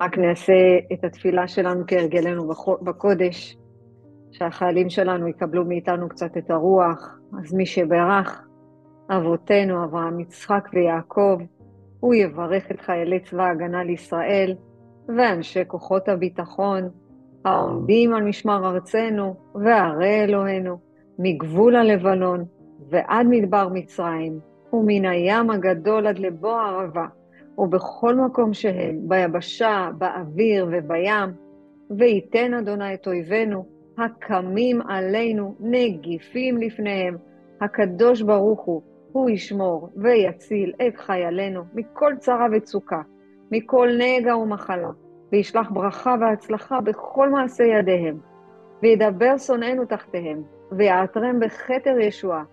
רק נעשה את התפילה שלנו כהרגלנו בקודש, שהחיילים שלנו יקבלו מאיתנו קצת את הרוח. אז מי שברך, אבותינו, אברהם, יצחק ויעקב, הוא יברך את חיילי צבא ההגנה לישראל ואנשי כוחות הביטחון העומדים על משמר ארצנו וערי אלוהינו, מגבול הלבנון ועד מדבר מצרים, ומן הים הגדול עד לבוא הערבה, ובכל מקום שהם, ביבשה, באוויר ובים, וייתן אדוני את אויבינו, הקמים עלינו, נגיפים לפניהם. הקדוש ברוך הוא, הוא ישמור ויציל את חיילינו מכל צרה וצוקה, מכל נגע ומחלה, וישלח ברכה והצלחה בכל מעשה ידיהם, וידבר שונאינו תחתיהם, ויעטרם בכתר ישועה,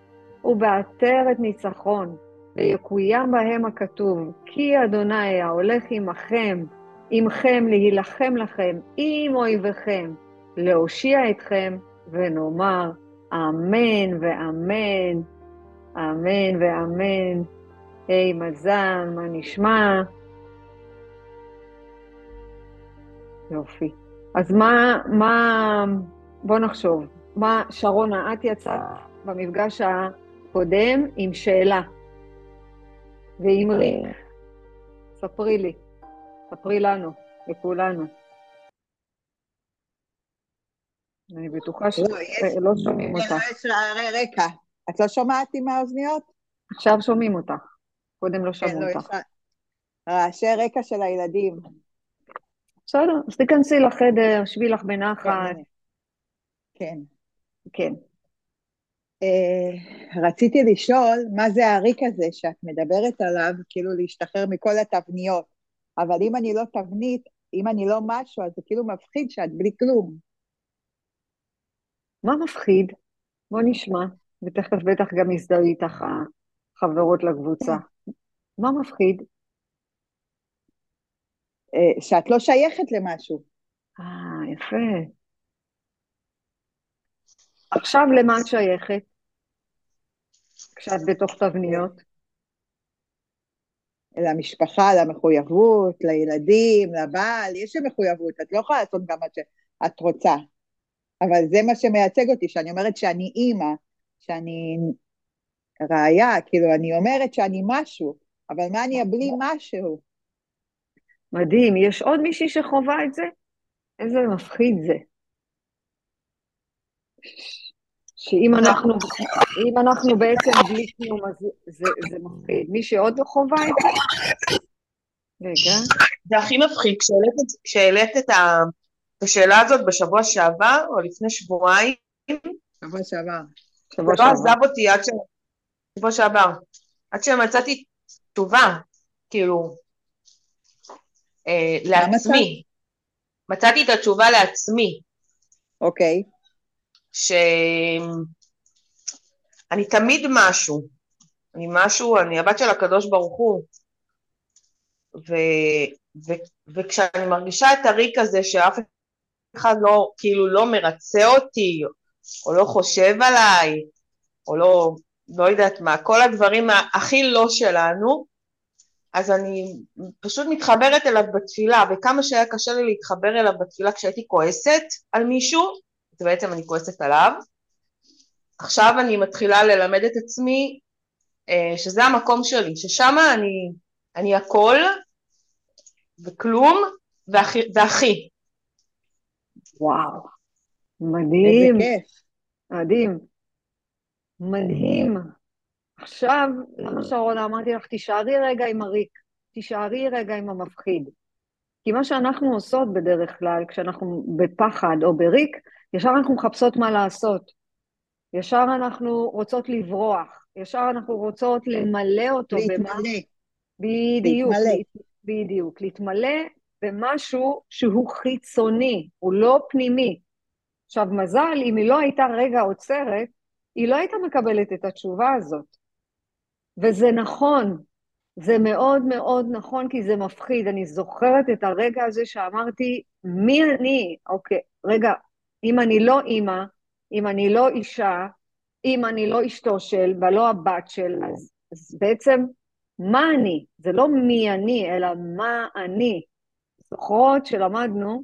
ובעטרת ניצחון, ויקוים בהם הכתוב, כי אדוני ההולך עמכם, עמכם להילחם לכם, עם אויביכם, להושיע אתכם, ונאמר אמן ואמן, אמן ואמן. היי מזל, מה נשמע? יופי. אז מה, מה, בוא נחשוב. מה, שרונה, את יצאת במפגש הקודם עם שאלה. ועם ריק. ספרי לי. ספרי לנו, לכולנו. אני בטוחה שלא לא שומעים אותך. יש רקע. את לא שומעת עם האוזניות? עכשיו שומעים אותך. קודם לא שמעו כן, לא, אותך. רעשי רקע של הילדים. בסדר, אז תיכנסי לחדר, שבי לך בנחת. כן. כן. Uh, רציתי לשאול, מה זה הריק הזה שאת מדברת עליו, כאילו להשתחרר מכל התבניות, אבל אם אני לא תבנית, אם אני לא משהו, אז זה כאילו מפחיד שאת בלי כלום. מה מפחיד? בוא נשמע, ותכף בטח גם יזדהו איתך החברות לקבוצה. מה מפחיד? Uh, שאת לא שייכת למשהו. אה, יפה. עכשיו למה את שייכת? כשאת בתוך תבניות? למשפחה, למחויבות, לילדים, לבעל, יש מחויבות, את לא יכולה לעשות גם מה שאת רוצה. אבל זה מה שמייצג אותי, שאני אומרת שאני אימא, שאני ראיה, כאילו אני אומרת שאני משהו, אבל מה אני בלי משהו? מדהים, יש עוד מישהי שחווה את זה? איזה מפחיד זה. שאם אנחנו, אם אנחנו בעצם בלי כלום, אז זה, זה מפחיד. מי שעוד לא חווה את זה? רגע. זה הכי מפחיד, כשהעלית את, ה, את השאלה הזאת בשבוע שעבר, או לפני שבועיים, שבוע שעבר. שבוע זה לא שעבר. עזב אותי עד ש... שבוע שעבר. עד שמצאתי תשובה, כאילו, אה, לעצמי. מצאתי את התשובה לעצמי. אוקיי. שאני תמיד משהו, אני משהו, אני הבת של הקדוש ברוך הוא, ו, ו, וכשאני מרגישה את הריק הזה שאף אחד לא, כאילו לא מרצה אותי, או לא חושב עליי, או לא, לא יודעת מה, כל הדברים הכי לא שלנו, אז אני פשוט מתחברת אליו בתפילה, וכמה שהיה קשה לי להתחבר אליו בתפילה כשהייתי כועסת על מישהו, אז בעצם אני כועסת עליו. עכשיו אני מתחילה ללמד את עצמי אה, שזה המקום שלי, ששם אני, אני הכל וכלום והכי. והכי. וואו, מדהים, איזה כיף. מדהים, מדהים. עכשיו, למה שרונה אמרתי לך, תישארי רגע עם הריק, תישארי רגע עם המפחיד. כי מה שאנחנו עושות בדרך כלל, כשאנחנו בפחד או בריק, ישר אנחנו מחפשות מה לעשות. ישר אנחנו רוצות לברוח, ישר אנחנו רוצות למלא אותו. להתמלא. בדיוק, להתמלא. בדיוק, להתמלא במשהו שהוא חיצוני, הוא לא פנימי. עכשיו, מזל, אם היא לא הייתה רגע עוצרת, היא לא הייתה מקבלת את התשובה הזאת. וזה נכון, זה מאוד מאוד נכון, כי זה מפחיד. אני זוכרת את הרגע הזה שאמרתי, מי אני? אוקיי, רגע, אם אני לא אימא, אם אני לא אישה, אם אני לא אשתו של ולא הבת של, אז, אז בעצם מה אני? זה לא מי אני, אלא מה אני. זוכרות שלמדנו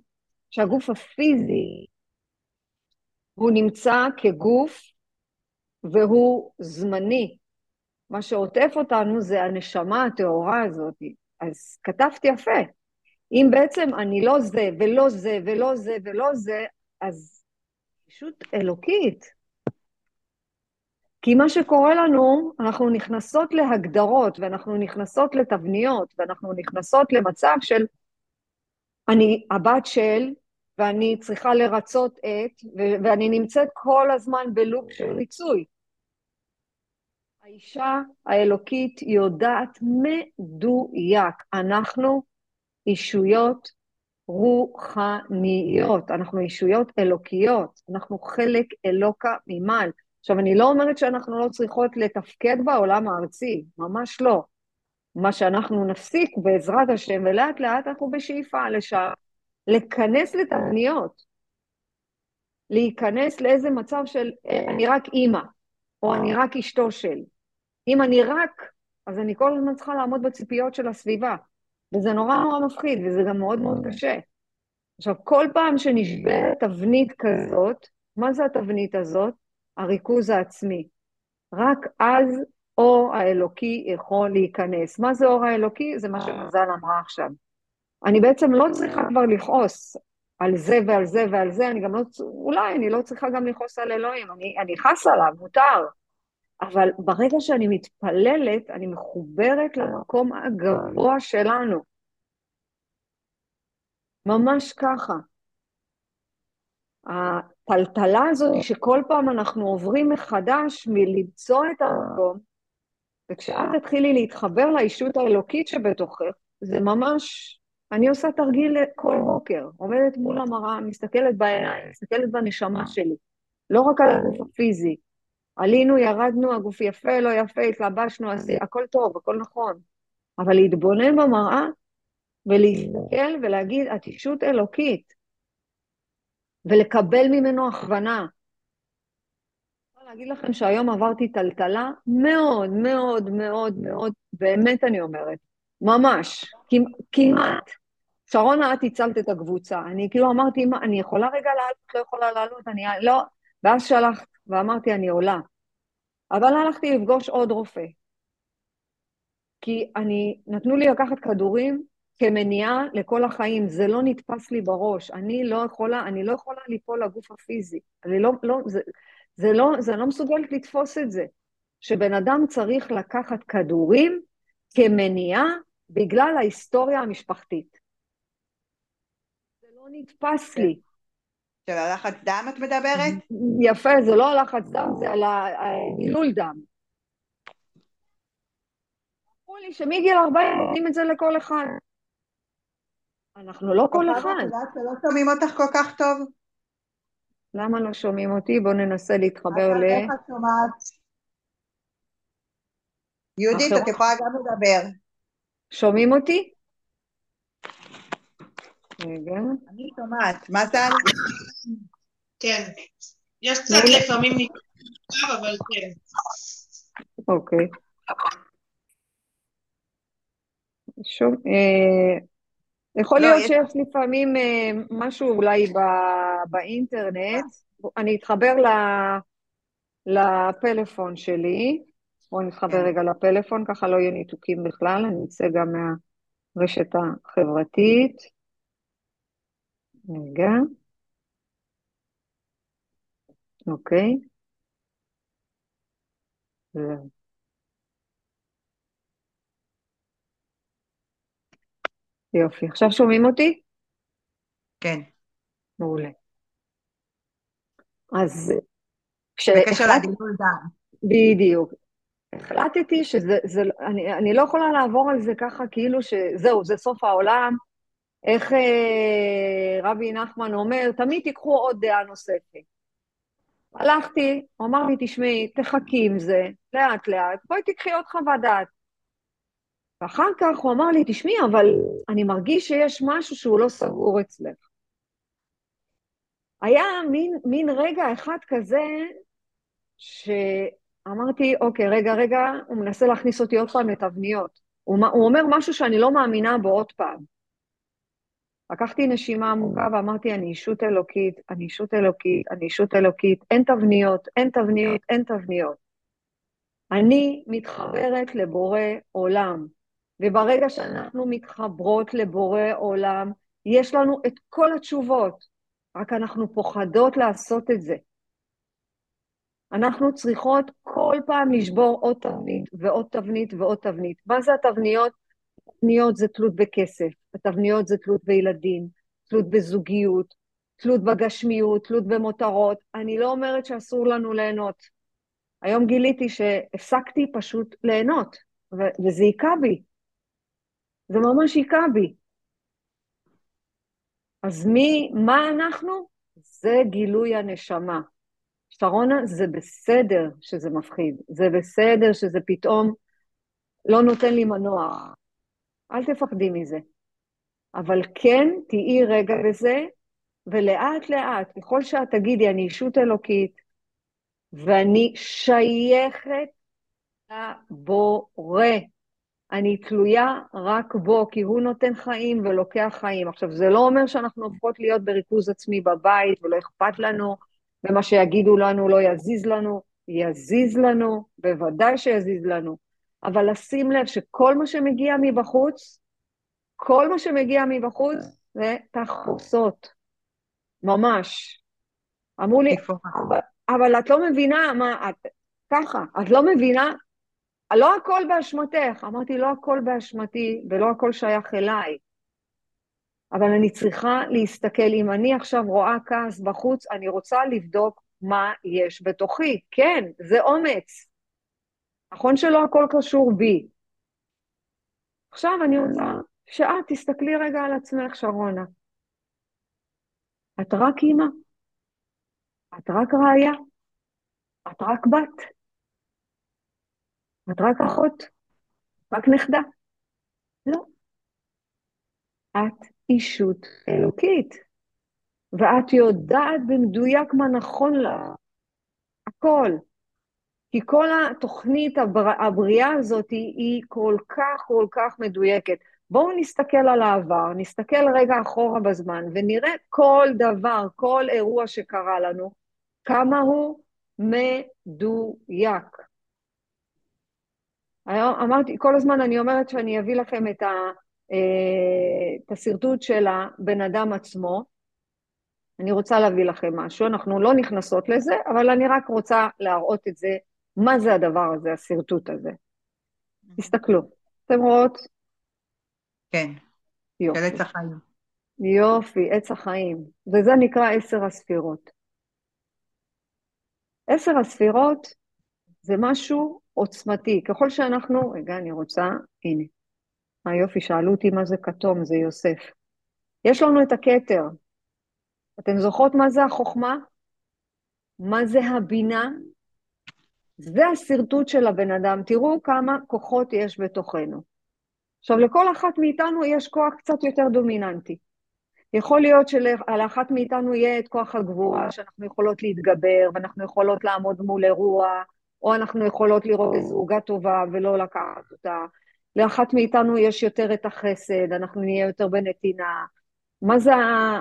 שהגוף הפיזי הוא נמצא כגוף והוא זמני. מה שעוטף אותנו זה הנשמה הטהורה הזאת. אז כתבתי יפה. אם בעצם אני לא זה ולא זה ולא זה ולא זה, אז פשוט אלוקית. כי מה שקורה לנו, אנחנו נכנסות להגדרות, ואנחנו נכנסות לתבניות, ואנחנו נכנסות למצב של אני הבת של, ואני צריכה לרצות את, ואני נמצאת כל הזמן בלופ של ריצוי. האישה האלוקית יודעת מדויק, אנחנו אישויות רוחניות, אנחנו אישויות אלוקיות, אנחנו חלק אלוקה ממעל. עכשיו, אני לא אומרת שאנחנו לא צריכות לתפקד בעולם הארצי, ממש לא. מה שאנחנו נפסיק בעזרת השם, ולאט לאט אנחנו בשאיפה לשם, לכנס לתבניות, להיכנס לאיזה מצב של אני רק אימא, או אני רק אשתו של. אם אני רק, אז אני כל הזמן צריכה לעמוד בציפיות של הסביבה, וזה נורא נורא מפחיד, וזה גם מאוד מאוד קשה. עכשיו, כל פעם שנשברת תבנית כזאת, מה זה התבנית הזאת? הריכוז העצמי. רק אז אור האלוקי יכול להיכנס. מה זה אור האלוקי? זה מה שמזל אמרה עכשיו. אני בעצם לא צריכה כבר לכעוס על זה ועל זה ועל זה, אני גם לא, אולי אני לא צריכה גם לכעוס על אלוהים, אני, אני חס עליו, מותר. אבל ברגע שאני מתפללת, אני מחוברת למקום הגבוה שלנו. ממש ככה. הטלטלה הזאת שכל פעם אנחנו עוברים מחדש מלמצוא את המקום, וכשאת תתחילי להתחבר לאישות האלוקית שבתוכך, זה ממש, אני עושה תרגיל כל בוקר, עומדת מול המראה, מסתכלת בעיניים, מסתכלת בנשמה שלי, לא רק על הגוף הפיזי. עלינו, ירדנו, הגוף יפה, לא יפה, התלבשנו, הכל טוב, הכל נכון. אבל להתבונן במראה ולהסתכל ולהגיד, את אישות אלוקית, ולקבל ממנו הכוונה. להגיד לכם שהיום עברתי טלטלה מאוד, מאוד, מאוד, מאוד, באמת אני אומרת, ממש, כמעט. שרונה, את הצלת את הקבוצה. אני כאילו אמרתי, אני יכולה רגע לעלות, לא יכולה לעלות, אני לא... ואז שלחת, ואמרתי, אני עולה. אבל הלכתי לפגוש עוד רופא. כי אני, נתנו לי לקחת כדורים כמניעה לכל החיים, זה לא נתפס לי בראש, אני לא יכולה, אני לא יכולה ליפול לגוף הפיזי, אני לא, לא, זה, זה לא, זה לא מסוגלת לתפוס את זה, שבן אדם צריך לקחת כדורים כמניעה בגלל ההיסטוריה המשפחתית. זה לא נתפס לי. של הלחץ דם את מדברת? יפה, זה לא הלחץ דם, זה על הגילול דם. אמרו לי שמגיל 40 נותנים את זה לכל אחד. אנחנו לא כל אחד. את יודעת שלא שומעים אותך כל כך טוב? למה לא שומעים אותי? בואו ננסה להתחבר ל... איך את שומעת? יהודית, את יכולה גם לדבר. שומעים אותי? רגע. אני שומעת. מה זה? כן. יש קצת לפעמים נקרב, אבל כן. אוקיי. שום, אה, יכול לא, להיות יש... שיש לפעמים אה, משהו אולי ב, באינטרנט, אני אתחבר ל, לפלאפון שלי, בואו נתחבר כן. רגע לפלאפון, ככה לא יהיו ניתוקים בכלל, אני אצא גם מהרשת החברתית. רגע. אוקיי. זהו. יופי. עכשיו שומעים אותי? כן. מעולה. אז בקשר לגלגול דם. בדיוק. החלטתי שזה, זה, אני, אני לא יכולה לעבור על זה ככה כאילו שזהו, זה סוף העולם. איך אה, רבי נחמן אומר, תמיד תיקחו עוד דעה נוספת. הלכתי, הוא אמר לי, תשמעי, תחכי עם זה, לאט לאט, בואי תקחי עוד חוות דעת. ואחר כך הוא אמר לי, תשמעי, אבל אני מרגיש שיש משהו שהוא לא סגור אצלך. היה מין, מין רגע אחד כזה, שאמרתי, אוקיי, רגע, רגע, הוא מנסה להכניס אותי עוד פעם לתבניות. הוא, הוא אומר משהו שאני לא מאמינה בו עוד פעם. לקחתי נשימה עמוקה ואמרתי, אני אישות אלוקית, אני אישות אלוקית, אני אישות אלוקית, אין תבניות, אין תבניות, אין תבניות. אני מתחברת לבורא עולם, וברגע שאנחנו מתחברות לבורא עולם, יש לנו את כל התשובות, רק אנחנו פוחדות לעשות את זה. אנחנו צריכות כל פעם לשבור עוד תבנית ועוד תבנית ועוד תבנית. מה זה התבניות? התבניות זה תלות בכסף, התבניות זה תלות בילדים, תלות בזוגיות, תלות בגשמיות, תלות במותרות. אני לא אומרת שאסור לנו ליהנות. היום גיליתי שהפסקתי פשוט ליהנות, ו- וזה היכה בי. זה ממש היכה בי. אז מי, מה אנחנו? זה גילוי הנשמה. שרונה, זה בסדר שזה מפחיד, זה בסדר שזה פתאום לא נותן לי מנוע. אל תפחדי מזה. אבל כן, תהיי רגע בזה, ולאט לאט, ככל שאת תגידי, אני אישות אלוקית, ואני שייכת לבורא. אני תלויה רק בו, כי הוא נותן חיים ולוקח חיים. עכשיו, זה לא אומר שאנחנו הופכות להיות בריכוז עצמי בבית ולא אכפת לנו, ומה שיגידו לנו לא יזיז לנו, יזיז לנו, בוודאי שיזיז לנו. אבל לשים לב שכל מה שמגיע מבחוץ, כל מה שמגיע מבחוץ זה תחפושות, ממש. אמרו לי, אבל את לא מבינה מה, את, ככה, את לא מבינה, לא הכל באשמתך. אמרתי, לא הכל באשמתי ולא הכל שייך אליי. אבל אני צריכה להסתכל, אם אני עכשיו רואה כעס בחוץ, אני רוצה לבדוק מה יש בתוכי. כן, זה אומץ. נכון שלא הכל קשור בי. עכשיו אני רוצה שאת תסתכלי רגע על עצמך, שרונה. את רק אימא. את רק ראיה. את רק בת. את רק אחות. רק נכדה. לא. את אישות אלוקית, ואת יודעת במדויק מה נכון לה. הכל. כי כל התוכנית הבר... הבריאה הזאת היא, היא כל כך כל כך מדויקת. בואו נסתכל על העבר, נסתכל רגע אחורה בזמן, ונראה כל דבר, כל אירוע שקרה לנו, כמה הוא מדויק. היום אמרתי, כל הזמן אני אומרת שאני אביא לכם את, ה, אה, את השרטוט של הבן אדם עצמו. אני רוצה להביא לכם משהו, אנחנו לא נכנסות לזה, אבל אני רק רוצה להראות את זה, מה זה הדבר הזה, השרטוט הזה. תסתכלו, אתם רואות? כן, יופי. של עץ החיים. יופי, עץ החיים. וזה נקרא עשר הספירות. עשר הספירות זה משהו עוצמתי. ככל שאנחנו, רגע, אני רוצה, הנה. היופי, שאלו אותי מה זה כתום, זה יוסף. יש לנו את הכתר. אתן זוכרות מה זה החוכמה? מה זה הבינה? זה השרטוט של הבן אדם. תראו כמה כוחות יש בתוכנו. עכשיו, לכל אחת מאיתנו יש כוח קצת יותר דומיננטי. יכול להיות שעל אחת מאיתנו יהיה את כוח הגבורה, שאנחנו יכולות להתגבר, ואנחנו יכולות לעמוד מול אירוע, או אנחנו יכולות לראות איזו עוגה טובה ולא לקחת אותה. לאחת מאיתנו יש יותר את החסד, אנחנו נהיה יותר בנתינה. מה זה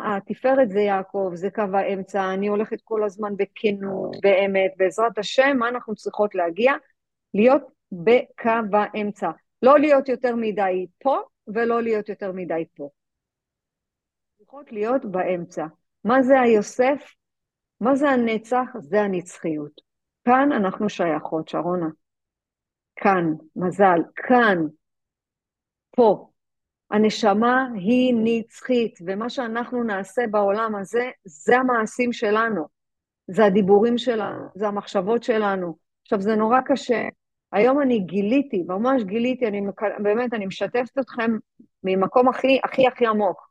התפארת זה יעקב, זה קו האמצע, אני הולכת כל הזמן בכנות, באמת, בעזרת השם, מה אנחנו צריכות להגיע? להיות בקו האמצע. לא להיות יותר מדי פה, ולא להיות יותר מדי פה. צריכות להיות באמצע. מה זה היוסף? מה זה הנצח? זה הנצחיות. כאן אנחנו שייכות, שרונה. כאן, מזל, כאן, פה. הנשמה היא נצחית, ומה שאנחנו נעשה בעולם הזה, זה המעשים שלנו. זה הדיבורים שלנו, זה המחשבות שלנו. עכשיו, זה נורא קשה. היום אני גיליתי, ממש גיליתי, אני באמת, אני משתפת אתכם ממקום הכי הכי הכי עמוק,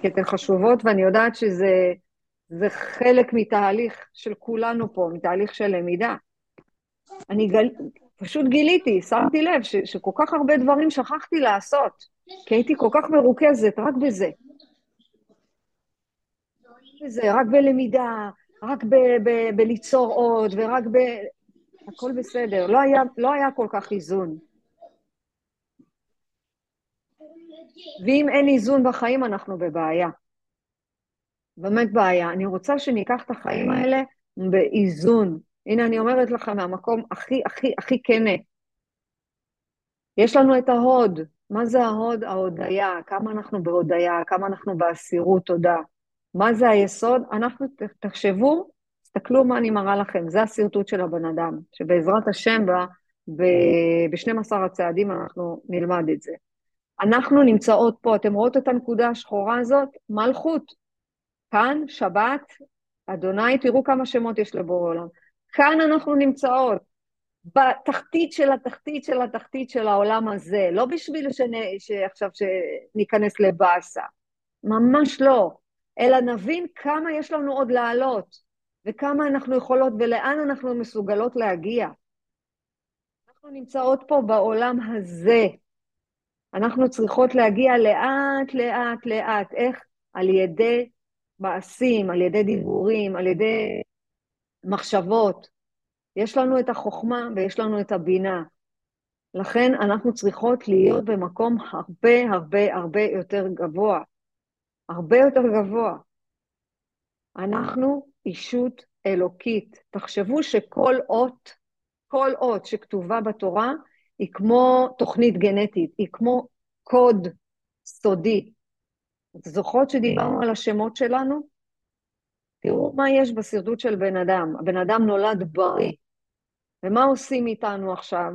כי אתן חשובות, ואני יודעת שזה זה חלק מתהליך של כולנו פה, מתהליך של למידה. אני גל... פשוט גיליתי, שמתי לב ש... שכל כך הרבה דברים שכחתי לעשות, כי הייתי כל כך מרוכזת רק בזה. בזה, רק בלמידה, רק. בליצור עוד, ורק ב... הכל בסדר, לא היה, לא היה כל כך איזון. ואם אין איזון בחיים, אנחנו בבעיה. באמת בעיה. אני רוצה שניקח את החיים האלה באיזון. הנה, אני אומרת לכם מהמקום הכי, הכי, הכי כנה. יש לנו את ההוד. מה זה ההוד? ההודיה. כמה אנחנו בהודיה, כמה אנחנו באסירות תודה. מה זה היסוד? אנחנו, תחשבו, תסתכלו מה אני מראה לכם. זה השרטוט של הבן אדם, שבעזרת השם ב-12 הצעדים אנחנו נלמד את זה. אנחנו נמצאות פה, אתם רואות את הנקודה השחורה הזאת? מלכות. כאן, שבת, אדוני, תראו כמה שמות יש לבורא עולם. כאן אנחנו נמצאות, בתחתית של התחתית של התחתית של העולם הזה, לא בשביל שנ... שעכשיו שניכנס לבאסה, ממש לא, אלא נבין כמה יש לנו עוד לעלות, וכמה אנחנו יכולות ולאן אנחנו מסוגלות להגיע. אנחנו נמצאות פה בעולם הזה. אנחנו צריכות להגיע לאט, לאט, לאט. איך? על ידי מעשים, על ידי דיבורים, על ידי מחשבות. יש לנו את החוכמה ויש לנו את הבינה. לכן אנחנו צריכות להיות במקום הרבה הרבה הרבה יותר גבוה. הרבה יותר גבוה. אנחנו אישות אלוקית. תחשבו שכל אות, כל אות שכתובה בתורה, היא כמו תוכנית גנטית, היא כמו קוד סודי. את זוכרות שדיברנו על השמות שלנו? תראו מה יש בשרדות של בן אדם. הבן אדם נולד בריא. ומה עושים איתנו עכשיו?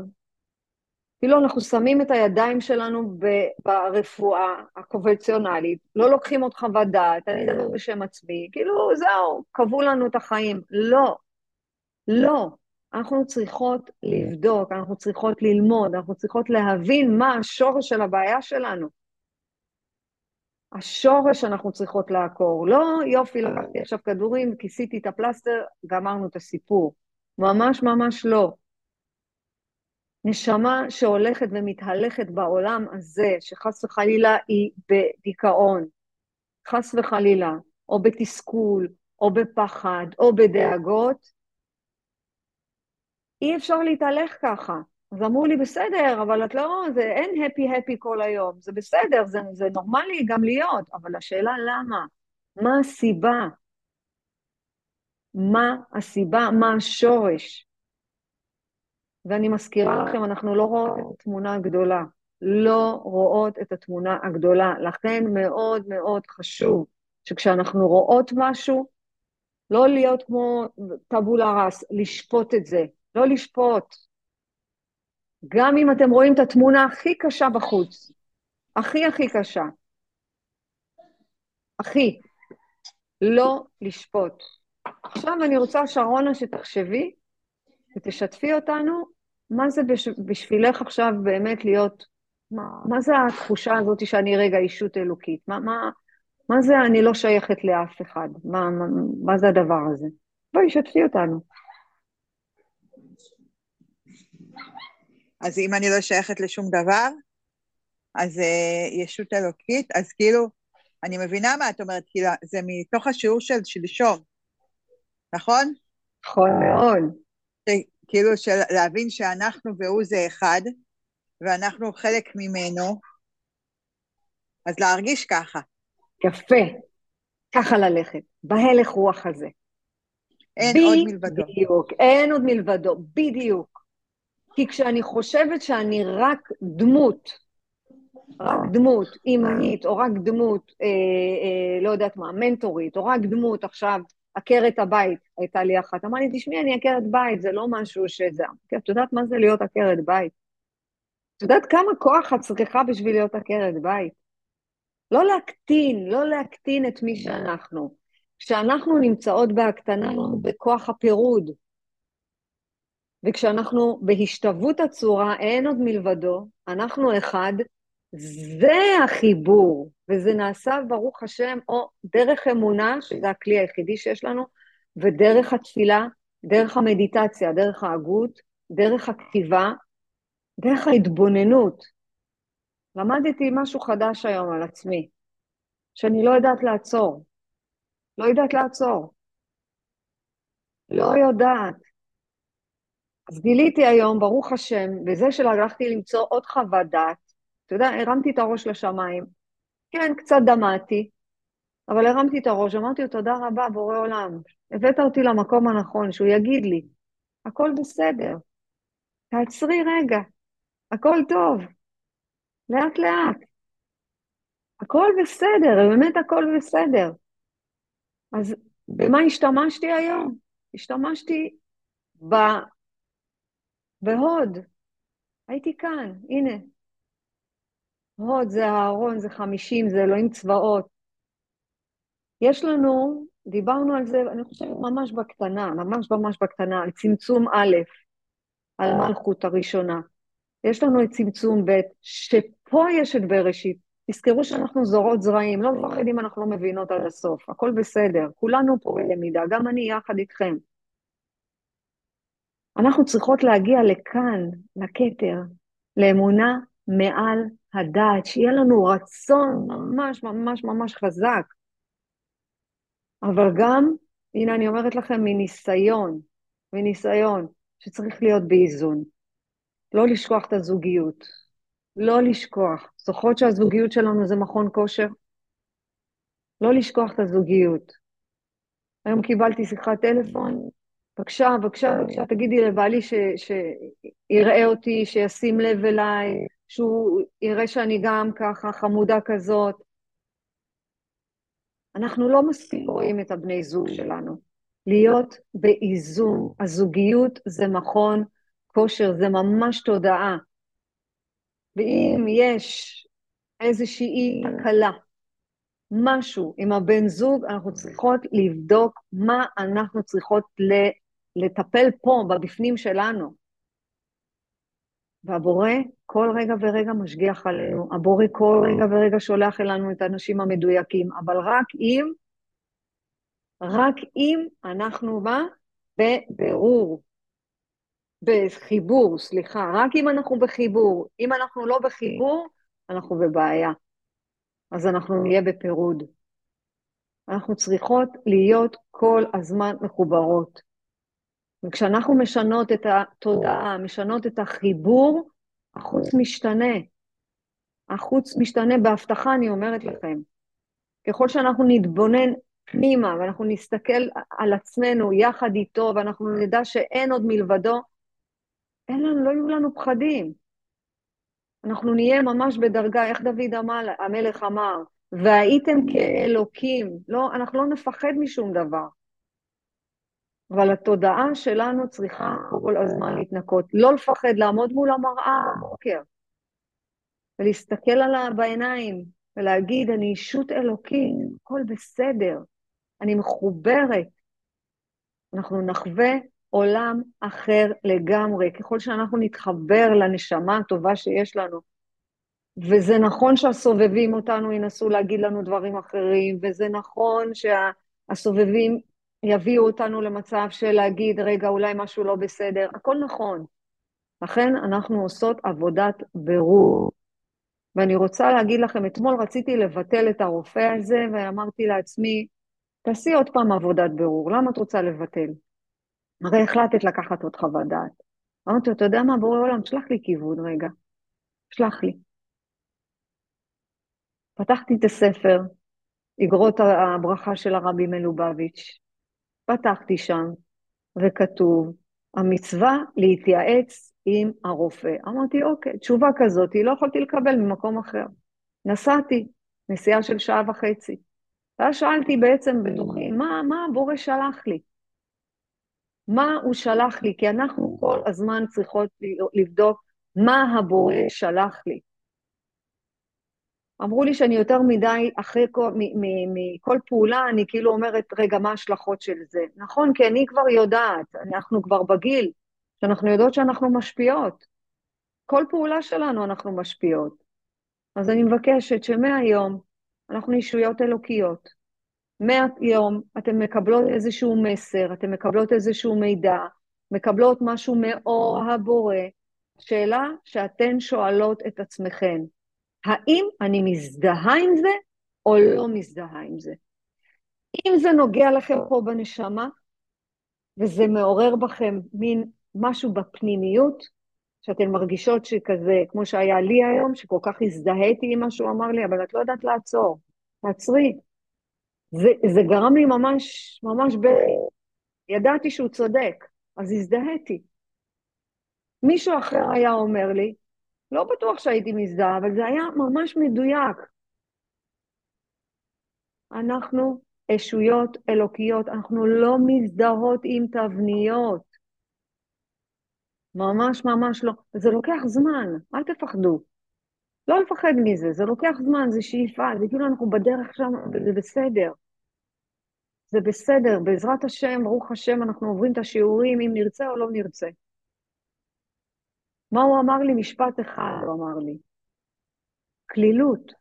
כאילו אנחנו שמים את הידיים שלנו ברפואה הקונבנציונלית, לא לוקחים עוד חוות דעת, אני אדבר בשם עצמי, כאילו זהו, קבעו לנו את החיים. לא, לא. אנחנו צריכות לבדוק, אנחנו צריכות ללמוד, אנחנו צריכות להבין מה השורש של הבעיה שלנו. השורש אנחנו צריכות לעקור. לא, יופי, לקחתי עכשיו כדורים, כיסיתי את הפלסטר, גמרנו את הסיפור. ממש ממש לא. נשמה שהולכת ומתהלכת בעולם הזה, שחס וחלילה היא בדיכאון, חס וחלילה, או בתסכול, או בפחד, או בדאגות, אי אפשר להתהלך ככה. אז אמרו לי, בסדר, אבל את לא, זה אין הפי-הפי כל היום, זה בסדר, זה, זה נורמלי גם להיות, אבל השאלה למה? מה הסיבה? מה הסיבה? מה השורש? ואני מזכירה לכם, אנחנו לא רואות את התמונה הגדולה. לא רואות את התמונה הגדולה. לכן מאוד מאוד חשוב שכשאנחנו רואות משהו, לא להיות כמו טבולה ראס, לשפוט את זה, לא לשפוט. גם אם אתם רואים את התמונה הכי קשה בחוץ, הכי הכי קשה, הכי, לא לשפוט. עכשיו אני רוצה, שרונה, שתחשבי ותשתפי אותנו, מה זה בש, בשבילך עכשיו באמת להיות, מה, מה זה התחושה הזאת שאני רגע אישות אלוקית? מה, מה, מה זה אני לא שייכת לאף אחד? מה, מה, מה זה הדבר הזה? בואי, שתפי אותנו. אז אם אני לא שייכת לשום דבר, אז uh, ישות אלוקית, אז כאילו, אני מבינה מה את אומרת, כאילו, זה מתוך השיעור של שלשום, נכון? נכון מאוד. כאילו, של להבין שאנחנו והוא זה אחד, ואנחנו חלק ממנו, אז להרגיש ככה. יפה, ככה ללכת, בהלך רוח הזה. אין ב- עוד מלבדו. בדיוק, אין עוד מלבדו, בדיוק. כי כשאני חושבת שאני רק דמות, רק דמות אימנית, או רק דמות, אה, אה, לא יודעת מה, מנטורית, או רק דמות עכשיו, עקרת הבית הייתה לי אחת. אמרה לי, תשמעי, אני עקרת בית, זה לא משהו שזה... את יודעת מה זה להיות עקרת בית? את יודעת כמה כוח את צריכה בשביל להיות עקרת בית? לא להקטין, לא להקטין את מי שאנחנו. כשאנחנו נמצאות בהקטנה, בכוח הפירוד, וכשאנחנו בהשתוות הצורה, אין עוד מלבדו, אנחנו אחד, זה החיבור, וזה נעשה, ברוך השם, או דרך אמונה, שזה הכלי היחידי שיש לנו, ודרך התפילה, דרך המדיטציה, דרך ההגות, דרך הכתיבה, דרך ההתבוננות. למדתי משהו חדש היום על עצמי, שאני לא יודעת לעצור. לא יודעת לעצור. לא יודעת. אז גיליתי היום, ברוך השם, בזה שהלכתי למצוא עוד חוות דעת, אתה יודע, הרמתי את הראש לשמיים. כן, קצת דמעתי, אבל הרמתי את הראש, אמרתי לו, תודה רבה, בורא עולם. הבאת אותי למקום הנכון, שהוא יגיד לי, הכל בסדר, תעצרי רגע, הכל טוב, לאט לאט. הכל בסדר, באמת הכל בסדר. אז במה השתמשתי היום? השתמשתי ב... בהוד. הייתי כאן, הנה. הוד זה הארון, זה חמישים, זה אלוהים צבאות. יש לנו, דיברנו על זה, אני חושבת ממש בקטנה, ממש ממש בקטנה, על צמצום א', על מלכות הראשונה. יש לנו את צמצום ב', שפה יש את בראשית. תזכרו שאנחנו זורות זרעים, לא מפחדים, אנחנו לא מבינות עד הסוף, הכל בסדר, כולנו פה בלמידה, גם אני יחד איתכם. אנחנו צריכות להגיע לכאן, לכתר, לאמונה מעל הדעת, שיהיה לנו רצון ממש ממש ממש חזק. אבל גם, הנה אני אומרת לכם מניסיון, מניסיון, שצריך להיות באיזון. לא לשכוח את הזוגיות, לא לשכוח. זוכרות שהזוגיות שלנו זה מכון כושר? לא לשכוח את הזוגיות. היום קיבלתי שיחת טלפון, בבקשה, בבקשה, בבקשה, תגידי לבעלי שיראה אותי, שישים לב אליי, שהוא יראה שאני גם ככה חמודה כזאת. אנחנו לא מספיק רואים את הבני זוג שלנו. להיות באיזון. הזוגיות זה מכון כושר, זה ממש תודעה. ואם יש איזושהי הקלה, משהו עם הבן זוג, אנחנו צריכות לבדוק מה אנחנו צריכות לטפל פה, בבפנים שלנו. והבורא כל רגע ורגע משגיח עלינו, הבורא כל רגע ורגע שולח אלינו את האנשים המדויקים, אבל רק אם, רק אם אנחנו מה? בבירור, בחיבור, סליחה, רק אם אנחנו בחיבור. אם אנחנו לא בחיבור, אנחנו בבעיה. אז אנחנו נהיה בפירוד. אנחנו צריכות להיות כל הזמן מחוברות. וכשאנחנו משנות את התודעה, משנות את החיבור, החוץ משתנה. החוץ משתנה בהבטחה, אני אומרת לכם. ככל שאנחנו נתבונן פנימה ואנחנו נסתכל על עצמנו יחד איתו ואנחנו נדע שאין עוד מלבדו, אין לנו, לא יהיו לנו פחדים. אנחנו נהיה ממש בדרגה, איך דוד אמר, המלך אמר, והייתם כאלוקים. לא, אנחנו לא נפחד משום דבר. אבל התודעה שלנו צריכה כל הזמן להתנקות. לא לפחד לעמוד מול המראה בבוקר, ולהסתכל עליה בעיניים, ולהגיד, אני אישות אלוקים, הכל בסדר, אני מחוברת. אנחנו נחווה עולם אחר לגמרי, ככל שאנחנו נתחבר לנשמה הטובה שיש לנו. וזה נכון שהסובבים אותנו ינסו להגיד לנו דברים אחרים, וזה נכון שהסובבים יביאו אותנו למצב של להגיד, רגע, אולי משהו לא בסדר, הכל נכון. לכן אנחנו עושות עבודת ברור. ואני רוצה להגיד לכם, אתמול רציתי לבטל את הרופא הזה, ואמרתי לעצמי, תעשי עוד פעם עבודת ברור, למה את רוצה לבטל? הרי החלטת לקחת עוד חוות דעת. אמרתי לו, אתה יודע מה, בורא עולם, שלח לי כיוון רגע. שלח לי. פתחתי את הספר, אגרות הברכה של הרבי מלובביץ', פתחתי שם, וכתוב, המצווה להתייעץ עם הרופא. אמרתי, אוקיי, תשובה כזאת, לא יכולתי לקבל ממקום אחר. נסעתי, נסיעה של שעה וחצי. ואז שאלתי בעצם בתוכי, מה, מה הבורא שלח לי? מה הוא שלח לי? כי אנחנו כל הזמן צריכות לבדוק מה הבורא שלח לי. אמרו לי שאני יותר מדי, אחרי כל, מכל פעולה, אני כאילו אומרת, רגע, מה ההשלכות של זה? נכון, כי אני כבר יודעת, אנחנו כבר בגיל, שאנחנו יודעות שאנחנו משפיעות. כל פעולה שלנו אנחנו משפיעות. אז אני מבקשת שמהיום אנחנו ישויות אלוקיות. מהיום אתן מקבלות איזשהו מסר, אתן מקבלות איזשהו מידע, מקבלות משהו מאור הבורא, שאלה שאתן שואלות את עצמכן, האם אני מזדהה עם זה או לא מזדהה עם זה? אם זה נוגע לכם פה בנשמה, וזה מעורר בכם מין משהו בפנימיות, שאתן מרגישות שכזה, כמו שהיה לי היום, שכל כך הזדהיתי עם מה שהוא אמר לי, אבל את לא יודעת לעצור. תעצרי. זה, זה גרם לי ממש, ממש ב... ידעתי שהוא צודק, אז הזדהיתי. מישהו אחר היה אומר לי, לא בטוח שהייתי מזדהה, אבל זה היה ממש מדויק. אנחנו אשויות אלוקיות, אנחנו לא מזדהות עם תבניות. ממש ממש לא. זה לוקח זמן, אל תפחדו. לא לפחד מזה, זה לוקח זמן, זה שאיפה, זה כאילו אנחנו בדרך שם, זה בסדר. זה בסדר, בעזרת השם, ברוך השם, אנחנו עוברים את השיעורים אם נרצה או לא נרצה. מה הוא אמר לי? משפט אחד הוא אמר לי. כלילות.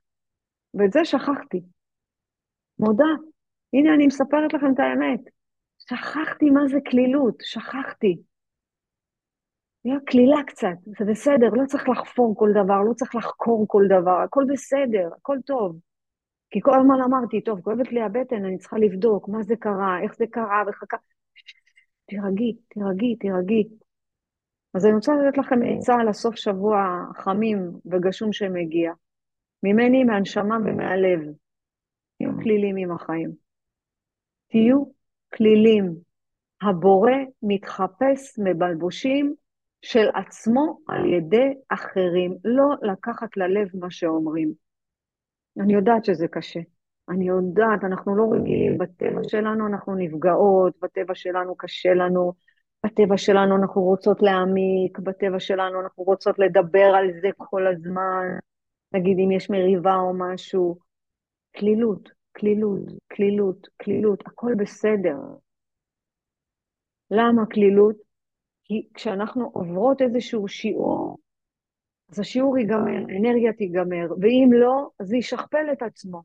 ואת זה שכחתי. מודה. הנה, אני מספרת לכם את האמת. שכחתי מה זה כלילות, שכחתי. נהיה כלילה קצת, זה בסדר, לא צריך לחפור כל דבר, לא צריך לחקור כל דבר, הכל בסדר, הכל טוב. כי כל הזמן אמרתי, טוב, כואבת לי הבטן, אני צריכה לבדוק מה זה קרה, איך זה קרה, וחכה. תירגעי, תירגעי, תירגעי. אז אני רוצה לתת לכם עצה על הסוף שבוע חמים וגשום שמגיע. ממני, מהנשמה ומהלב. תהיו כלילים עם החיים. תהיו כלילים. הבורא מתחפש מבלבושים של עצמו על ידי אחרים, לא לקחת ללב מה שאומרים. אני יודעת שזה קשה. אני יודעת, אנחנו לא רגילים בטבע שלנו, אנחנו נפגעות, בטבע שלנו קשה לנו, בטבע שלנו אנחנו רוצות להעמיק, בטבע שלנו אנחנו רוצות לדבר על זה כל הזמן, נגיד אם יש מריבה או משהו. כלילות, כלילות, כלילות, כלילות, הכל בסדר. למה כלילות? כי כשאנחנו עוברות איזשהו שיעור, אז השיעור ייגמר, האנרגיה תיגמר, ואם לא, אז זה ישכפל את עצמו.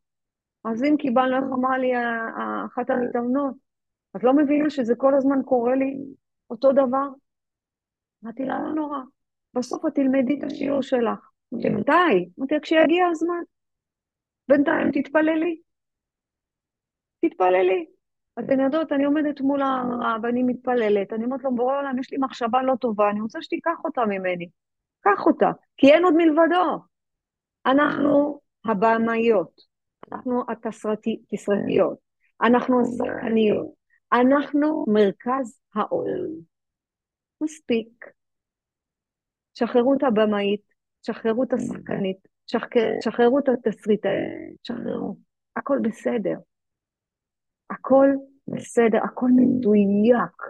אז אם קיבלנו, איך אמרה לי אחת המתאמנות, את לא מבינה שזה כל הזמן קורה לי אותו דבר? אמרתי לה, לא נורא, בסוף את תלמדי את השיעור שלך. אמרתי, מתי? אמרתי, כשיגיע הזמן. בינתיים תתפללי. תתפללי. אתן יודעות, אני עומדת מול המראה ואני מתפללת, אני אומרת לו, בורא עולם, יש לי מחשבה לא טובה, אני רוצה שתיקח אותה ממני. קח אותה, כי אין עוד מלבדו. אנחנו הבמאיות, אנחנו התסרטיות, אנחנו השחקניות, אנחנו מרכז העולם. מספיק. שחררו את הבמאית, שחררו את השחקנית, שחררו את התסריטאית, שחררו. הכל בסדר. הכל בסדר, הכל מדויק.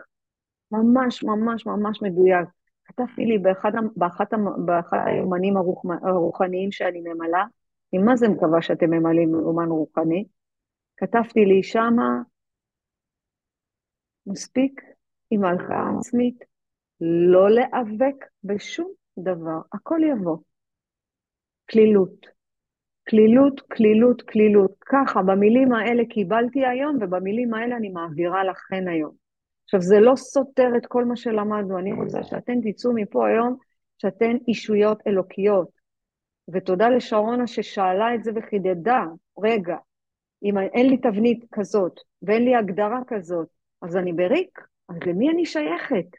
ממש ממש ממש מדויק. כתבתי לי באחד, באחד, באחד היומנים הרוח, הרוחניים שאני ממלאה, אני מה זה מקווה שאתם ממלאים יומן רוחני, כתבתי לי שמה, מספיק עם ההלכה עצמית, לא להיאבק בשום דבר, הכל יבוא. כלילות. כלילות, כלילות, כלילות. ככה, במילים האלה קיבלתי היום, ובמילים האלה אני מעבירה לכן היום. עכשיו, זה לא סותר את כל מה שלמדנו, אני רוצה שאתן תצאו מפה היום, שאתן אישויות אלוקיות. ותודה לשרונה ששאלה את זה וחידדה, רגע, אם אין לי תבנית כזאת ואין לי הגדרה כזאת, אז אני בריק? אז למי אני שייכת?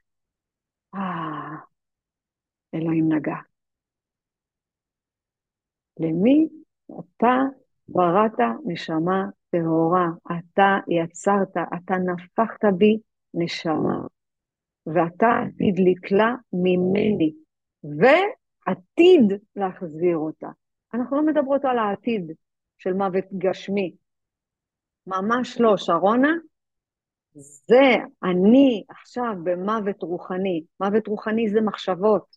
אה, אלוהים נגע. למי אתה בראת נשמה טהורה, אתה יצרת, אתה נפחת בי נשמה, ואתה עתיד לקלע ממני, ועתיד להחזיר אותה. אנחנו לא מדברות על העתיד של מוות גשמי, ממש לא, שרונה. זה אני עכשיו במוות רוחני. מוות רוחני זה מחשבות,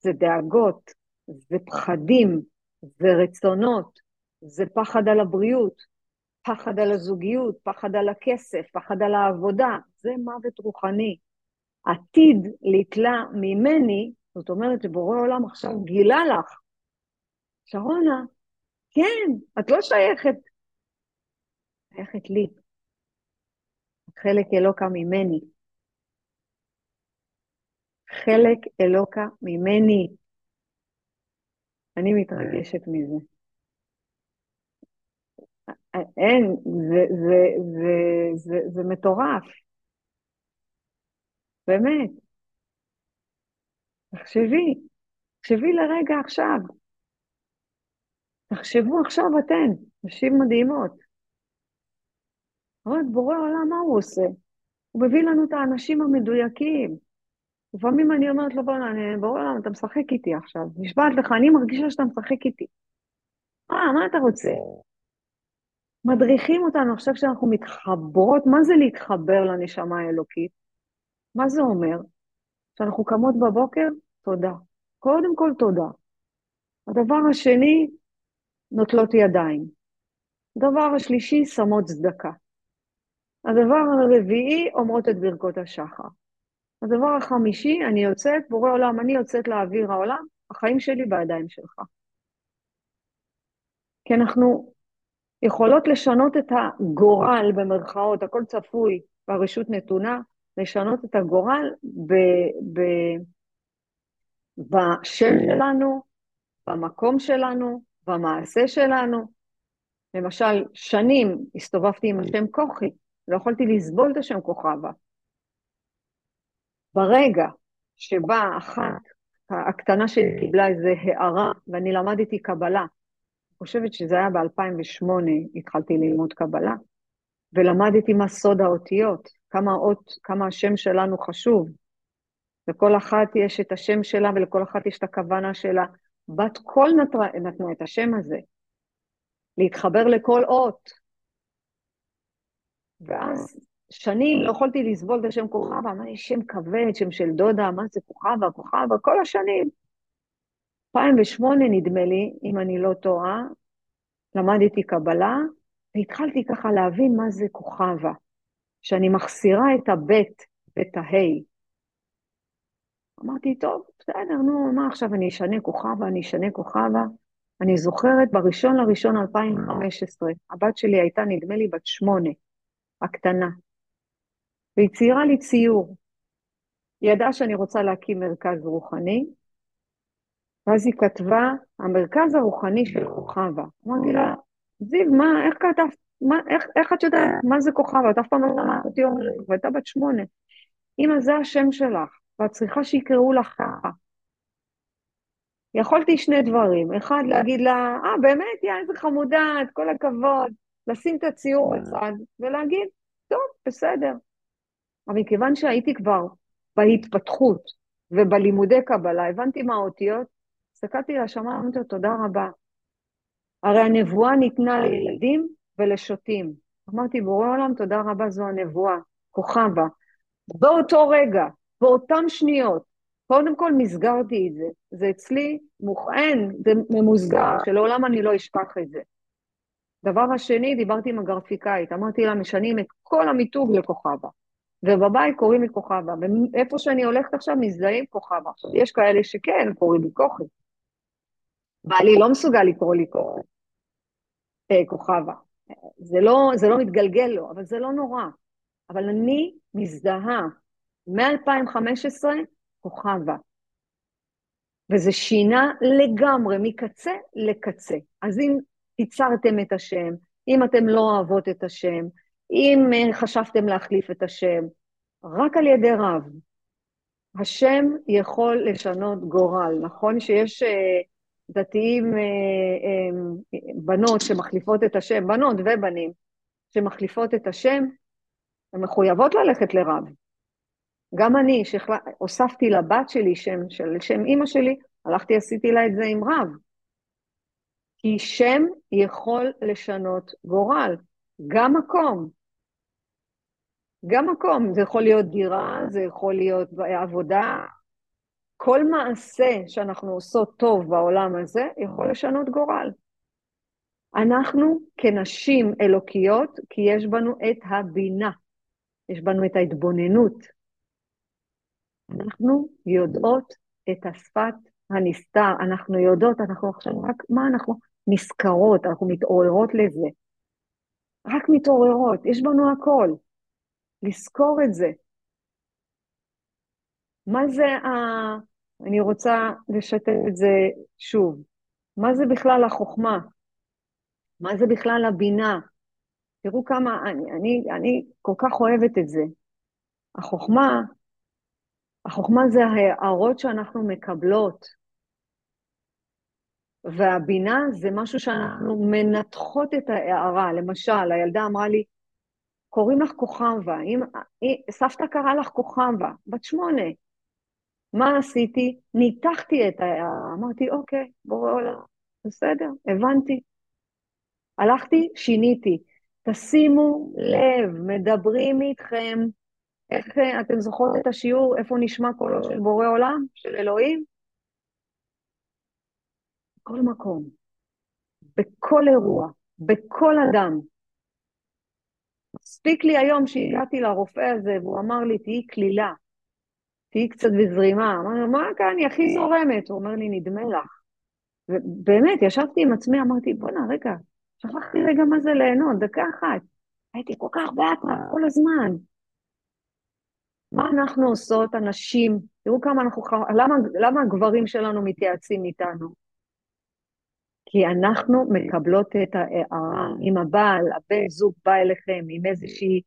זה דאגות, זה פחדים, זה רצונות, זה פחד על הבריאות, פחד על הזוגיות, פחד על הכסף, פחד על העבודה, זה מוות רוחני. עתיד לתלה ממני, זאת אומרת שבורא עולם עכשיו גילה לך, שרונה, כן, את לא שייכת. שייכת לי. חלק אלוקה ממני. חלק אלוקה ממני. אני מתרגשת מזה. אין, זה, זה, זה, זה, זה מטורף. באמת. תחשבי, תחשבי לרגע עכשיו. תחשבו עכשיו אתן, נשים מדהימות. אומרת, בורא עולם, מה הוא עושה? הוא מביא לנו את האנשים המדויקים. לפעמים אני אומרת לו, בוא'נה, בורא עולם, אתה משחק איתי עכשיו. נשבעת לך, אני מרגישה שאתה משחק איתי. אה, מה אתה רוצה? מדריכים אותנו עכשיו כשאנחנו מתחברות, מה זה להתחבר לנשמה האלוקית? מה זה אומר? כשאנחנו קמות בבוקר, תודה. קודם כל תודה. הדבר השני, נוטלות ידיים. הדבר השלישי, שמות צדקה. הדבר הרביעי, אומרות את ברכות השחר. הדבר החמישי, אני יוצאת, בורא עולם, אני יוצאת לאוויר העולם, החיים שלי בידיים שלך. כי אנחנו יכולות לשנות את הגורל, במרכאות, הכל צפוי והרשות נתונה, לשנות את הגורל ב, ב, בשם שלנו, במקום שלנו, במעשה שלנו. למשל, שנים הסתובבתי עם השם כוכי, לא יכולתי לסבול את השם כוכבה. ברגע שבה אחת, הקטנה שלי קיבלה איזו הערה, ואני למדתי קבלה, אני חושבת שזה היה ב-2008, התחלתי ללמוד קבלה, ולמדתי מה סוד האותיות, כמה האות, כמה השם שלנו חשוב. לכל אחת יש את השם שלה ולכל אחת יש את הכוונה שלה. בת קול נתנה את השם הזה, להתחבר לכל אות. ואז שנים לא יכולתי לסבול את השם כוכבה, אמרתי, שם כבד, שם של דודה, מה זה כוכבה, כוכבה, כל השנים. 2008 נדמה לי, אם אני לא טועה, למדתי קבלה, והתחלתי ככה להבין מה זה כוכבה. שאני מחסירה את הבית ואת ההי. אמרתי, טוב, בסדר, נו, מה עכשיו אני אשנה כוכבה, אני אשנה כוכבה? אני זוכרת, בראשון לראשון 2015, הבת שלי הייתה, נדמה לי, בת שמונה, הקטנה, והיא ציירה לי ציור. היא ידעה שאני רוצה להקים מרכז רוחני, ואז היא כתבה, המרכז הרוחני של כוכבה. אמרתי לה, זיו, מה, איך כתבת? מה, איך, איך את יודעת מה זה כוכבה? את אף פעם לא שמעת אותי אומרת, והייתה בת שמונה. אמא, זה השם שלך, ואת צריכה שיקראו לך ככה. יכולתי שני דברים, אחד להגיד לה, אה, באמת, יא, איזה חמודה, את כל הכבוד, לשים את הציור בצד ולהגיד, טוב, בסדר. אבל מכיוון שהייתי כבר בהתפתחות ובלימודי קבלה, הבנתי מה האותיות, הסתכלתי לשמיים, אמרתי לו, תודה רבה. הרי הנבואה ניתנה לילדים ולשוטים. אמרתי, בורא עולם, תודה רבה, זו הנבואה, כוכבה. באותו רגע, באותן שניות, קודם כל מסגרתי את זה. זה אצלי מוכן, זה ממוסגר, שלעולם אני לא אשכח את זה. דבר השני, דיברתי עם הגרפיקאית, אמרתי לה, משנים את כל המיתוג לכוכבה. ובבית קוראים לי כוכבה, ואיפה שאני הולכת עכשיו מזדהים כוכבה. עכשיו, יש כאלה שכן, קוראים לי כוכי. בעלי לא מסוגל לקרוא לי אה, כוכבה. זה לא, זה לא מתגלגל לו, אבל זה לא נורא. אבל אני מזדהה מ-2015 כוכבה. וזה שינה לגמרי, מקצה לקצה. אז אם ייצרתם את השם, אם אתם לא אוהבות את השם, אם אה, חשבתם להחליף את השם, רק על ידי רב. השם יכול לשנות גורל. נכון שיש uh, דתיים, אה, אה, בנות שמחליפות את השם, בנות ובנים שמחליפות את השם, הן מחויבות ללכת לרב. גם אני, שהוספתי לבת שלי שם של שם אימא שלי, הלכתי, עשיתי לה את זה עם רב. כי שם יכול לשנות גורל, גם מקום. גם מקום, זה יכול להיות דירה, זה יכול להיות עבודה, כל מעשה שאנחנו עושות טוב בעולם הזה יכול לשנות גורל. אנחנו כנשים אלוקיות, כי יש בנו את הבינה, יש בנו את ההתבוננות. אנחנו יודעות את השפת הנסתר, אנחנו יודעות, אנחנו עכשיו רק, מה אנחנו נזכרות, אנחנו מתעוררות לזה. רק מתעוררות, יש בנו הכל. לזכור את זה. מה זה ה... אני רוצה לשתף את זה שוב. מה זה בכלל החוכמה? מה זה בכלל הבינה? תראו כמה, אני, אני, אני כל כך אוהבת את זה. החוכמה החוכמה זה ההערות שאנחנו מקבלות, והבינה זה משהו שאנחנו מנתחות את ההערה. למשל, הילדה אמרה לי, קוראים לך כוכבה, אם, סבתא קראה לך כוכבה, בת שמונה. מה עשיתי? ניתחתי את ההערה, אמרתי, אוקיי, בורא עולם, בסדר, הבנתי. הלכתי, שיניתי. תשימו לב, מדברים איתכם, איך אתם זוכרות את השיעור, איפה נשמע קולו של בורא עולם, של אלוהים? בכל מקום, בכל אירוע, בכל אדם. מספיק לי היום שהגעתי לרופא הזה והוא אמר לי, תהיי כלילה, תהיי קצת בזרימה. אמרתי מה כאן, אני הכי זורמת? הוא אומר לי, נדמה לך. ובאמת, ישבתי עם עצמי, אמרתי, בואנה, רגע, שכחתי רגע מה זה ליהנות, דקה אחת. הייתי כל כך באטרף כל הזמן. מה אנחנו עושות, הנשים? תראו כמה אנחנו... למה, למה הגברים שלנו מתייעצים איתנו? כי אנחנו מקבלות את ההערה. אם הבעל, הבן זוג בא אליכם עם איזושהי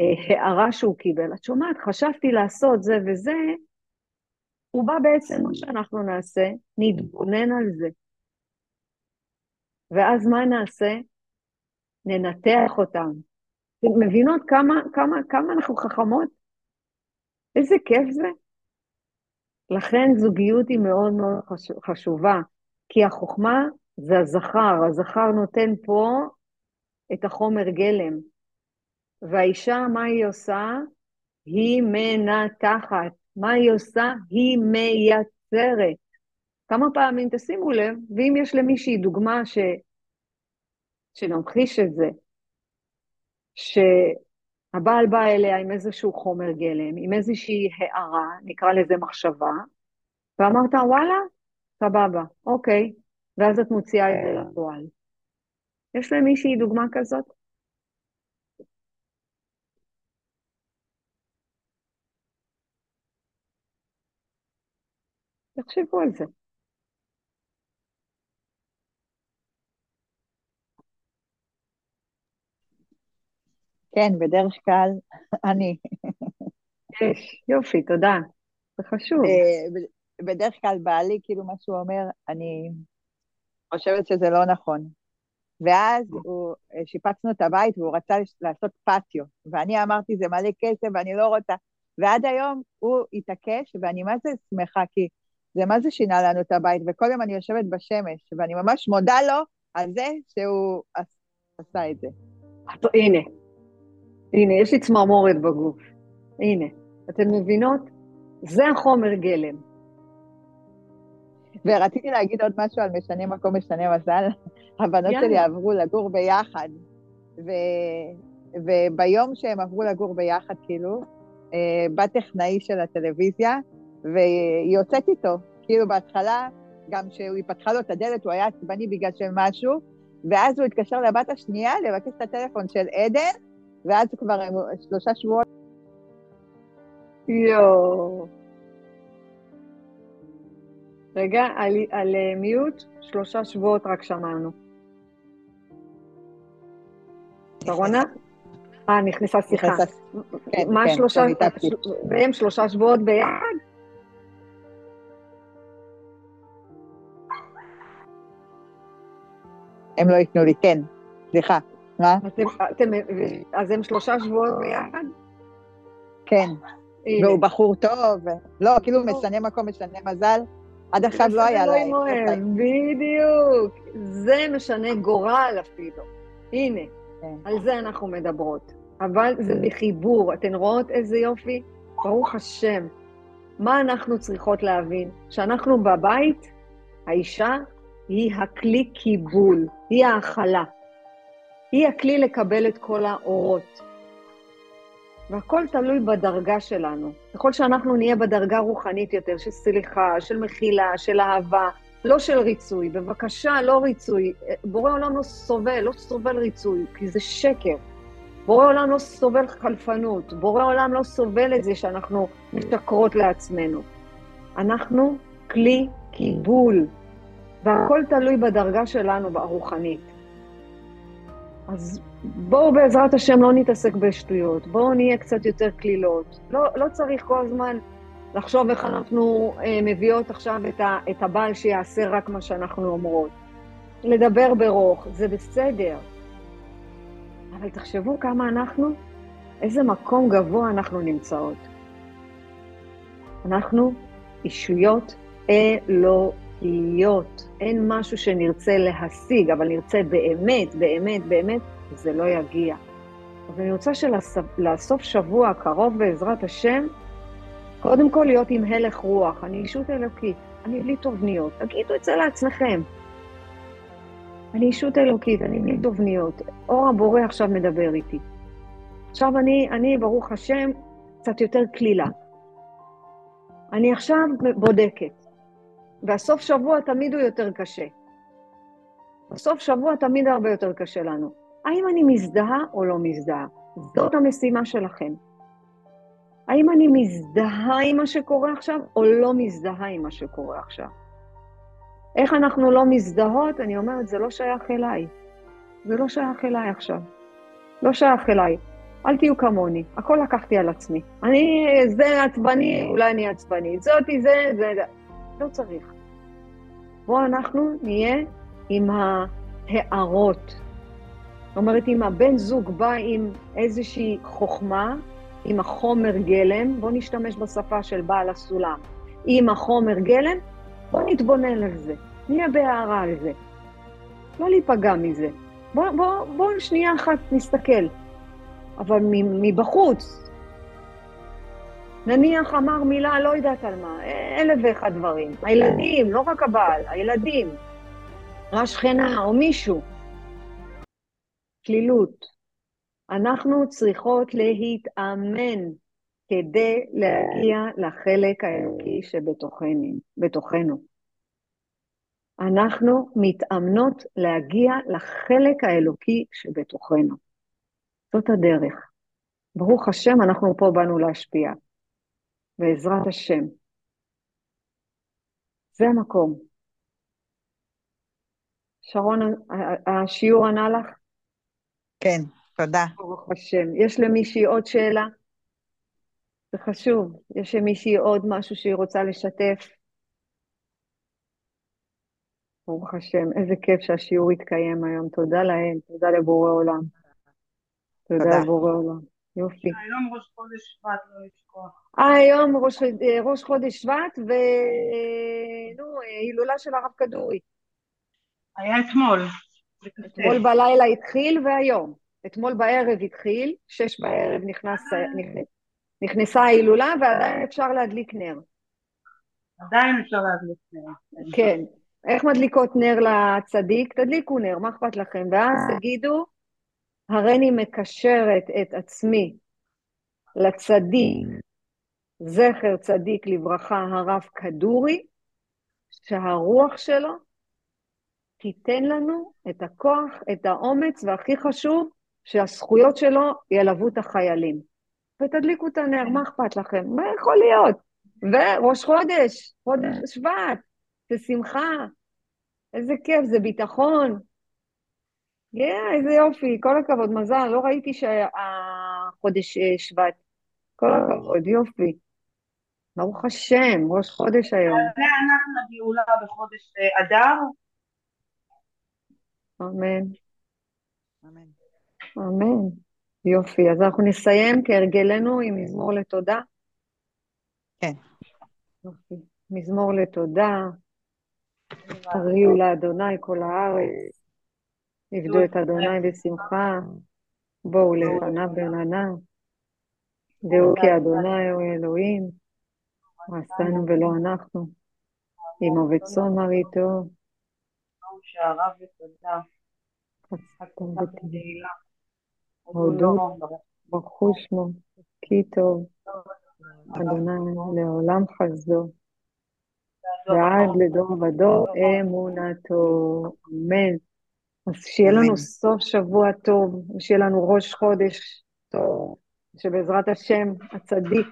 אה, הערה שהוא קיבל, את שומעת, חשבתי לעשות זה וזה, הוא בא בעצם, מה שאנחנו נעשה, נתבונן על זה. ואז מה נעשה? ננתח אותם. אתם מבינות כמה, כמה, כמה אנחנו חכמות? איזה כיף זה. לכן זוגיות היא מאוד מאוד חשובה, כי החוכמה זה הזכר, הזכר נותן פה את החומר גלם. והאישה, מה היא עושה? היא מנתחת. מה היא עושה? היא מייצרת. כמה פעמים, תשימו לב, ואם יש למישהי דוגמה ש... שנמחיש את זה, שהבעל בא אליה עם איזשהו חומר גלם, עם איזושהי הערה, נקרא לזה מחשבה, ואמרת, וואלה, סבבה, אוקיי, ואז את מוציאה את זה לפועל. יש למישהי דוגמה כזאת? תחשבו על זה. כן, בדרך כלל אני. יש, יופי, תודה. זה חשוב. אה, בדרך כלל בעלי, כאילו מה שהוא אומר, אני חושבת שזה לא נכון. ואז הוא, אה, שיפצנו את הבית והוא רצה לעשות פטיו, ואני אמרתי, זה מלא כסף ואני לא רוצה. ועד היום הוא התעקש, ואני מה זה שמחה, כי זה מה זה שינה לנו את הבית, וכל יום אני יושבת בשמש, ואני ממש מודה לו על זה שהוא עשה את זה. הנה, הנה, יש לי צמרמורת בגוף. הנה, אתן מבינות? זה החומר גלם. ורציתי להגיד עוד משהו על משנה מקום, משנה מזל. הבנות יאללה. שלי עברו לגור ביחד, ו... וביום שהם עברו לגור ביחד, כאילו, אה, בא טכנאי של הטלוויזיה, והיא יוצאת איתו. כאילו בהתחלה, גם כשהיא פתחה לו את הדלת, הוא היה עצבני בגלל של משהו, ואז הוא התקשר לבת השנייה לבקש את הטלפון של עדן, ואז כבר שלושה שבועות. יואו. רגע, על, על אה, מיוט, שלושה שבועות רק שמענו. שרונה? אה, נכנסה שיחה. כן, מה כן, שלושה, והם שלושה שבועות ביחד? הם לא ייתנו לי, כן, סליחה. מה? אז הם שלושה שבועות ביחד? כן. והוא בחור טוב, לא, כאילו משנה מקום, משנה מזל. עד עכשיו לא היה להם. בדיוק. זה משנה גורל אפילו. הנה, כן. על זה אנחנו מדברות. אבל זה בחיבור. אתן רואות איזה יופי? ברוך השם. מה אנחנו צריכות להבין? שאנחנו בבית, האישה היא הכלי קיבול, היא ההכלה. היא הכלי לקבל את כל האורות. והכל תלוי בדרגה שלנו. ככל שאנחנו נהיה בדרגה רוחנית יותר, של סליחה, של מחילה, של אהבה, לא של ריצוי. בבקשה, לא ריצוי. בורא עולם לא סובל, לא סובל ריצוי, כי זה שקר. בורא עולם לא סובל חלפנות. בורא עולם לא סובל את זה שאנחנו משקרות לעצמנו. אנחנו כלי קיבול, והכל תלוי בדרגה שלנו, הרוחנית. אז בואו בעזרת השם לא נתעסק בשטויות, בואו נהיה קצת יותר קלילות. לא, לא צריך כל הזמן לחשוב איך אנחנו אה, מביאות עכשיו את, ה, את הבעל שיעשה רק מה שאנחנו אומרות. לדבר ברוך, זה בסדר. אבל תחשבו כמה אנחנו, איזה מקום גבוה אנחנו נמצאות. אנחנו אישויות אלוהיות. אין משהו שנרצה להשיג, אבל נרצה באמת, באמת, באמת, זה לא יגיע. אז אני רוצה שלסוף שבוע הקרוב בעזרת השם, קודם כל להיות עם הלך רוח, אני אישות אלוקית, אני בלי תובניות. תגידו את זה לעצמכם. אני אישות אלוקית, אני בלי תובניות. אור הבורא עכשיו מדבר איתי. עכשיו אני, אני, ברוך השם, קצת יותר קלילה. אני עכשיו בודקת, והסוף שבוע תמיד הוא יותר קשה. בסוף שבוע תמיד הרבה יותר קשה לנו. האם אני מזדהה או לא מזדהה? זאת המשימה שלכם. האם אני מזדהה עם מה שקורה עכשיו, או לא מזדהה עם מה שקורה עכשיו? איך אנחנו לא מזדהות? אני אומרת, זה לא שייך אליי. זה לא שייך אליי עכשיו. לא שייך אליי. אל תהיו כמוני, הכל לקחתי על עצמי. אני, זה עצבני, אולי אני עצבנית. זאתי, זה, זה. לא צריך. בואו אנחנו נהיה עם ההערות. זאת אומרת, אם הבן זוג בא עם איזושהי חוכמה, עם החומר גלם, בואו נשתמש בשפה של בעל הסולם. עם החומר גלם, בואו נתבונן על זה. נהיה בהערה על זה. לא להיפגע מזה. בואו בוא, בוא שנייה אחת נסתכל. אבל מבחוץ, נניח אמר מילה, לא יודעת על מה, אלף ואחד דברים. הילדים, לא רק הבעל, הילדים. השכנה או מישהו. כלילות. אנחנו צריכות להתאמן כדי להגיע לחלק האלוקי שבתוכנו. אנחנו מתאמנות להגיע לחלק האלוקי שבתוכנו. זאת הדרך. ברוך השם, אנחנו פה באנו להשפיע. בעזרת השם. זה המקום. שרון, השיעור ענה לך? כן, תודה. ברוך השם. יש למישהי עוד שאלה? זה חשוב. יש למישהי עוד משהו שהיא רוצה לשתף? ברוך השם, איזה כיף שהשיעור התקיים היום. תודה להם, תודה לבורא עולם. תודה, תודה. לבורא עולם. יופי. היום ראש חודש שבט, לא לשכוח. אה, היום ראש, ראש חודש שבט, ונו, הילולה של הרב כדורי. היה אתמול. אתמול בלילה התחיל והיום. אתמול בערב התחיל, שש בערב נכנס, נכנסה ההילולה ועדיין אפשר להדליק נר. עדיין אפשר להדליק נר. כן. איך מדליקות נר לצדיק? תדליקו נר, מה אכפת לכם? ואז תגידו, הריני מקשרת את עצמי לצדיק, זכר צדיק לברכה, הרב כדורי, שהרוח שלו תיתן לנו את הכוח, את האומץ, והכי חשוב, שהזכויות שלו ילוו את החיילים. ותדליקו את הנר, מה אכפת לכם? מה יכול להיות? וראש חודש, חודש שבט, זה שמחה, איזה כיף, זה ביטחון. Yeah, איזה יופי, כל הכבוד, מזל, לא ראיתי שהחודש אה, שבט. כל הכבוד, יופי. ברוך השם, ראש חודש היום. זה אנחנו הגאולה בחודש אה, אדר. אמן. אמן. אמן. יופי, אז אנחנו נסיים כהרגלנו עם מזמור לתודה. כן. יופי. מזמור לתודה. הריעו לאדוני כל הארץ, עבדו את אדוני בשמחה, בואו לפניו ברננה, דעו כי אדוני הוא אלוהים, עשנו ולא אנחנו, עמו וצאן מרעיתו. הודו, ברכו שמו, כי טוב, אדוני לעולם חסדו. ועד לדור ודור אמונתו. אמן. אז שיהיה לנו סוף שבוע טוב, ושיהיה לנו ראש חודש טוב, שבעזרת השם הצדיק,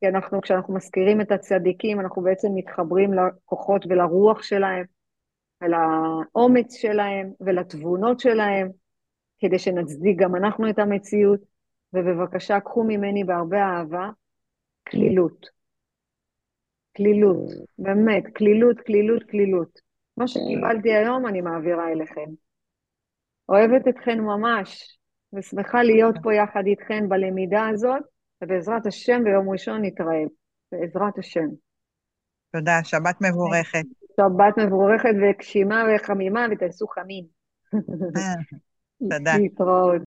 כי אנחנו, כשאנחנו מזכירים את הצדיקים, אנחנו בעצם מתחברים לכוחות ולרוח שלהם, ולאומץ שלהם, ולתבונות שלהם, כדי שנצדיק גם אנחנו את המציאות, ובבקשה קחו ממני בהרבה אהבה, כלילות. כלילות, באמת, כלילות, כלילות, כלילות. מה שקיבלתי היום אני מעבירה אליכם. אוהבת אתכן ממש, ושמחה להיות פה יחד איתכן בלמידה הזאת, ובעזרת השם ביום ראשון נתראה. בעזרת השם. תודה, שבת מבורכת. שבת מבורכת וגשימה וחמימה, ותעשו חמים. תודה. להתראות.